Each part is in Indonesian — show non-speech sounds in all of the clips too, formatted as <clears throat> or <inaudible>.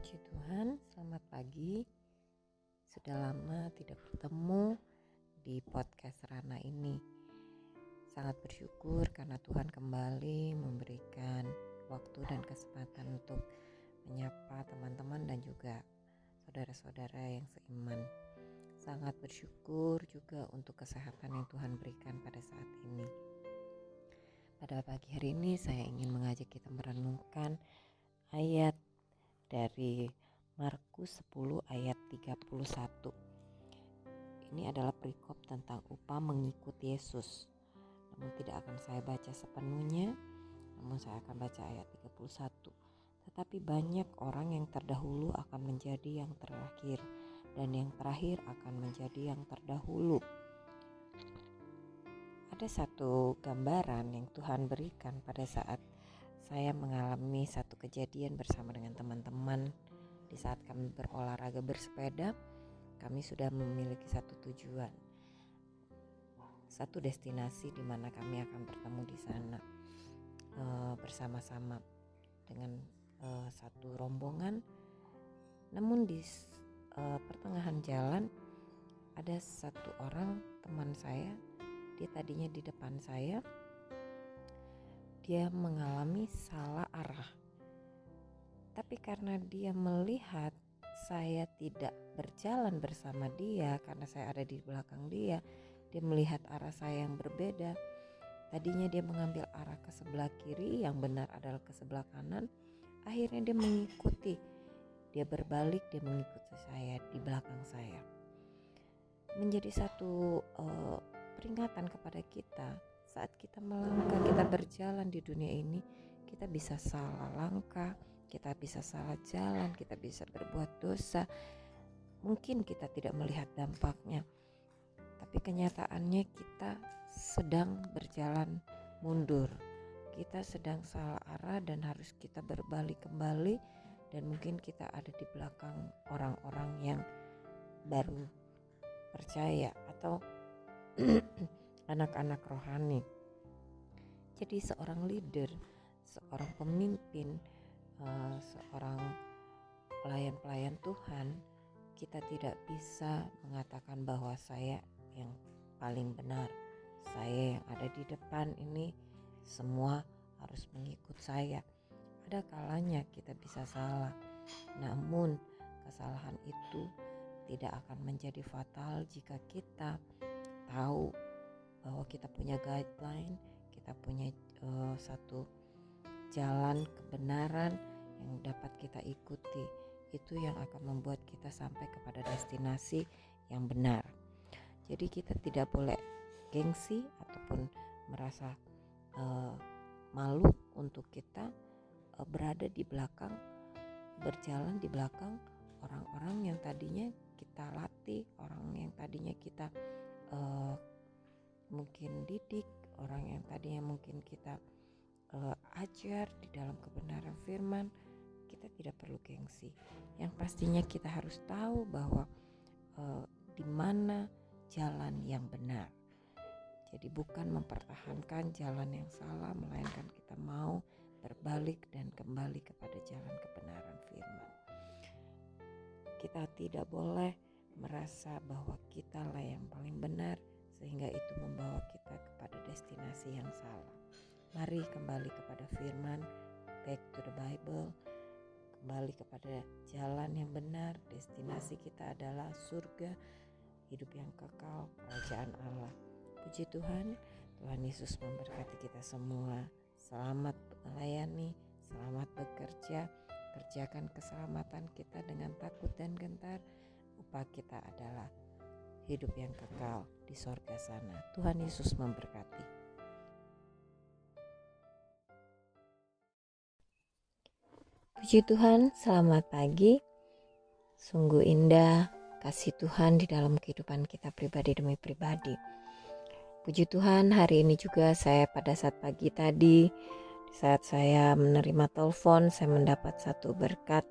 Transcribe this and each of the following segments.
Puji Tuhan, selamat pagi. Sudah lama tidak bertemu di podcast Rana ini. Sangat bersyukur karena Tuhan kembali memberikan waktu dan kesempatan untuk menyapa teman-teman dan juga saudara-saudara yang seiman. Sangat bersyukur juga untuk kesehatan yang Tuhan berikan pada saat ini. Pada pagi hari ini saya ingin mengajak kita merenungkan ayat dari Markus 10 ayat 31. Ini adalah perikop tentang upah mengikut Yesus. Namun tidak akan saya baca sepenuhnya, namun saya akan baca ayat 31. Tetapi banyak orang yang terdahulu akan menjadi yang terakhir dan yang terakhir akan menjadi yang terdahulu. Ada satu gambaran yang Tuhan berikan pada saat saya mengalami satu kejadian bersama dengan teman-teman di saat kami berolahraga bersepeda. Kami sudah memiliki satu tujuan, satu destinasi di mana kami akan bertemu di sana uh, bersama-sama dengan uh, satu rombongan. Namun di uh, pertengahan jalan ada satu orang teman saya, dia tadinya di depan saya dia mengalami salah arah. Tapi karena dia melihat saya tidak berjalan bersama dia karena saya ada di belakang dia, dia melihat arah saya yang berbeda. Tadinya dia mengambil arah ke sebelah kiri, yang benar adalah ke sebelah kanan. Akhirnya dia mengikuti. Dia berbalik, dia mengikuti saya di belakang saya. Menjadi satu uh, peringatan kepada kita saat kita melangkah, kita berjalan di dunia ini, kita bisa salah langkah, kita bisa salah jalan, kita bisa berbuat dosa. Mungkin kita tidak melihat dampaknya, tapi kenyataannya kita sedang berjalan mundur. Kita sedang salah arah dan harus kita berbalik kembali dan mungkin kita ada di belakang orang-orang yang baru percaya atau <clears throat> anak-anak rohani. Jadi seorang leader, seorang pemimpin, uh, seorang pelayan-pelayan Tuhan, kita tidak bisa mengatakan bahwa saya yang paling benar. Saya yang ada di depan ini semua harus mengikut saya. Ada kalanya kita bisa salah. Namun kesalahan itu tidak akan menjadi fatal jika kita tahu bahwa kita punya guideline, kita punya uh, satu jalan kebenaran yang dapat kita ikuti. Itu yang akan membuat kita sampai kepada destinasi yang benar. Jadi kita tidak boleh gengsi ataupun merasa uh, malu untuk kita uh, berada di belakang berjalan di belakang orang-orang yang tadinya kita latih, orang yang tadinya kita uh, mungkin didik, orang yang tadinya mungkin kita uh, ajar di dalam kebenaran firman, kita tidak perlu gengsi. Yang pastinya kita harus tahu bahwa uh, di mana jalan yang benar. Jadi bukan mempertahankan jalan yang salah, melainkan kita mau berbalik dan kembali kepada jalan kebenaran firman. Kita tidak boleh merasa bahwa kita lah yang paling benar, sehingga itu membawa kita kepada destinasi yang salah. Mari kembali kepada firman, back to the Bible, kembali kepada jalan yang benar. Destinasi kita adalah surga, hidup yang kekal, kerajaan Allah. Puji Tuhan, Tuhan Yesus memberkati kita semua. Selamat melayani, selamat bekerja, kerjakan keselamatan kita dengan takut dan gentar. Upah kita adalah hidup yang kekal di sorga sana. Tuhan Yesus memberkati. Puji Tuhan, selamat pagi. Sungguh indah kasih Tuhan di dalam kehidupan kita pribadi demi pribadi. Puji Tuhan, hari ini juga saya pada saat pagi tadi, saat saya menerima telepon, saya mendapat satu berkat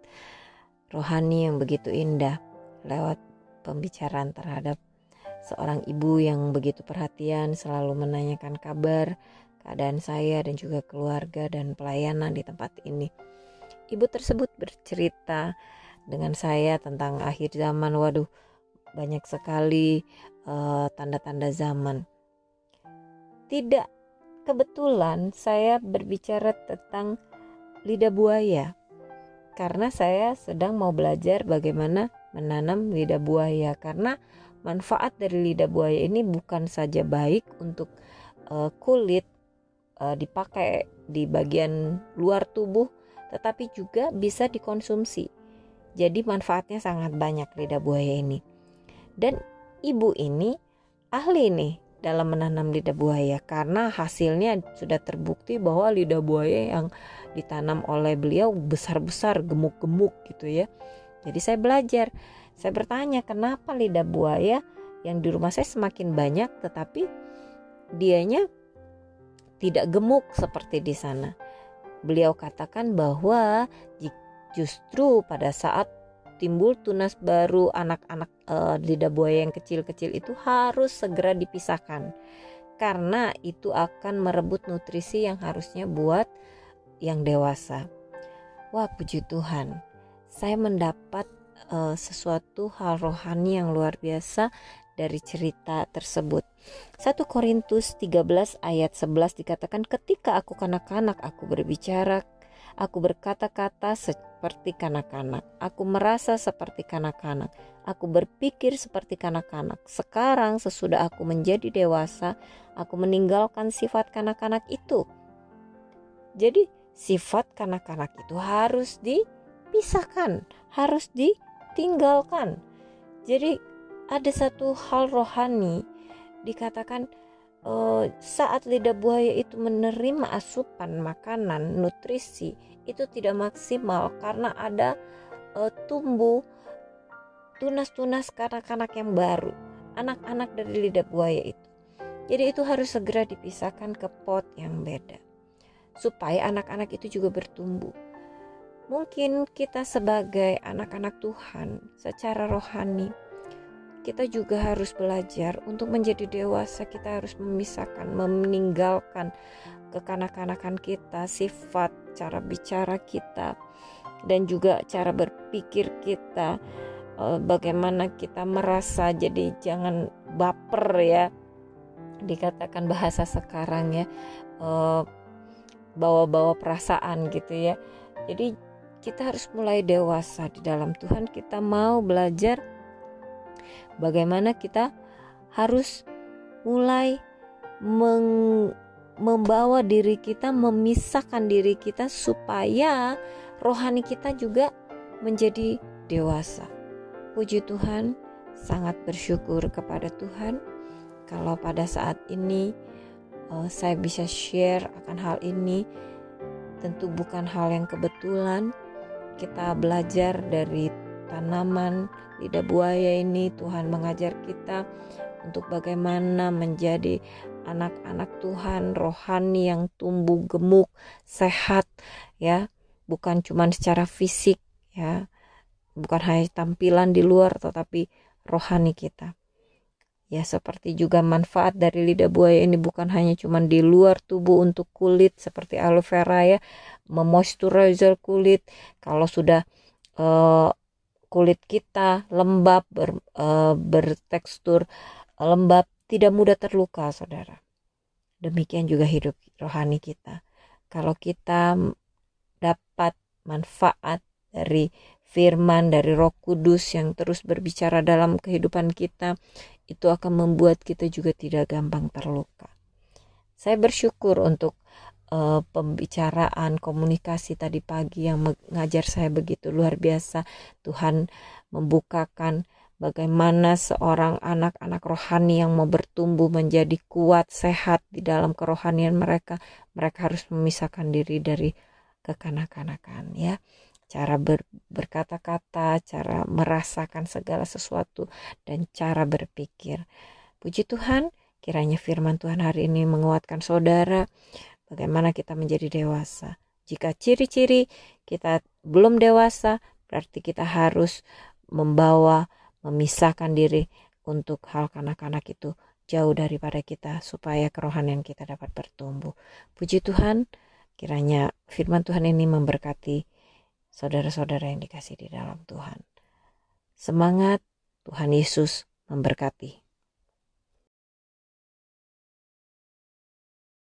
rohani yang begitu indah lewat pembicaraan terhadap seorang ibu yang begitu perhatian selalu menanyakan kabar, keadaan saya dan juga keluarga dan pelayanan di tempat ini. ibu tersebut bercerita dengan saya tentang akhir zaman. Waduh, banyak sekali eh, tanda-tanda uh, zaman. Tidak kebetulan saya berbicara tentang lidah buaya karena saya sedang mau belajar bagaimana menanam lidah buaya karena manfaat dari lidah buaya ini bukan saja baik untuk uh, kulit uh, dipakai di bagian luar tubuh tetapi juga bisa dikonsumsi. Jadi manfaatnya sangat banyak lidah buaya ini. Dan ibu ini ahli nih dalam menanam lidah buaya karena hasilnya sudah terbukti bahwa lidah buaya yang ditanam oleh beliau besar-besar gemuk-gemuk gitu ya. Jadi saya belajar, saya bertanya kenapa lidah buaya yang di rumah saya semakin banyak tetapi dianya tidak gemuk seperti di sana. Beliau katakan bahwa justru pada saat timbul tunas baru anak-anak e, lidah buaya yang kecil-kecil itu harus segera dipisahkan karena itu akan merebut nutrisi yang harusnya buat yang dewasa. Wah, puji Tuhan. Saya mendapat e, sesuatu hal rohani yang luar biasa dari cerita tersebut. 1 Korintus 13 ayat 11 dikatakan ketika aku kanak-kanak aku berbicara Aku berkata-kata seperti kanak-kanak. Aku merasa seperti kanak-kanak. Aku berpikir seperti kanak-kanak. Sekarang sesudah aku menjadi dewasa, aku meninggalkan sifat kanak-kanak itu. Jadi sifat kanak-kanak itu harus dipisahkan, harus ditinggalkan. Jadi ada satu hal rohani dikatakan uh, saat lidah buaya itu menerima asupan makanan nutrisi itu tidak maksimal karena ada uh, tumbuh tunas-tunas kanak-kanak yang baru, anak-anak dari lidah buaya itu. Jadi itu harus segera dipisahkan ke pot yang beda supaya anak-anak itu juga bertumbuh. Mungkin kita sebagai anak-anak Tuhan secara rohani kita juga harus belajar untuk menjadi dewasa. Kita harus memisahkan meninggalkan kekanak-kanakan kita sifat cara bicara kita dan juga cara berpikir kita eh, bagaimana kita merasa. Jadi jangan baper ya dikatakan bahasa sekarang ya eh, bawa-bawa perasaan gitu ya. Jadi kita harus mulai dewasa di dalam Tuhan kita mau belajar bagaimana kita harus mulai meng, membawa diri kita, memisahkan diri kita supaya rohani kita juga menjadi dewasa. Puji Tuhan, sangat bersyukur kepada Tuhan kalau pada saat ini uh, saya bisa share akan hal ini. Tentu bukan hal yang kebetulan. Kita belajar dari tanaman lidah buaya ini Tuhan mengajar kita untuk bagaimana menjadi anak-anak Tuhan rohani yang tumbuh gemuk, sehat ya, bukan cuma secara fisik ya. Bukan hanya tampilan di luar tetapi rohani kita. Ya seperti juga manfaat dari lidah buaya ini bukan hanya cuma di luar tubuh untuk kulit seperti aloe vera ya, memoisturizer kulit. Kalau sudah uh, kulit kita lembab ber, uh, bertekstur lembab tidak mudah terluka saudara demikian juga hidup rohani kita kalau kita dapat manfaat dari firman dari Roh Kudus yang terus berbicara dalam kehidupan kita itu akan membuat kita juga tidak gampang terluka. Saya bersyukur untuk uh, pembicaraan komunikasi tadi pagi yang mengajar saya begitu luar biasa. Tuhan membukakan bagaimana seorang anak-anak rohani yang mau bertumbuh menjadi kuat, sehat di dalam kerohanian mereka, mereka harus memisahkan diri dari kekanak-kanakan ya. Cara ber, berkata-kata, cara merasakan segala sesuatu dan cara berpikir. Puji Tuhan, kiranya firman Tuhan hari ini menguatkan saudara bagaimana kita menjadi dewasa. Jika ciri-ciri kita belum dewasa, berarti kita harus membawa, memisahkan diri untuk hal kanak-kanak itu jauh daripada kita supaya kerohanian kita dapat bertumbuh. Puji Tuhan, kiranya firman Tuhan ini memberkati saudara-saudara yang dikasih di dalam Tuhan. Semangat, Tuhan Yesus memberkati.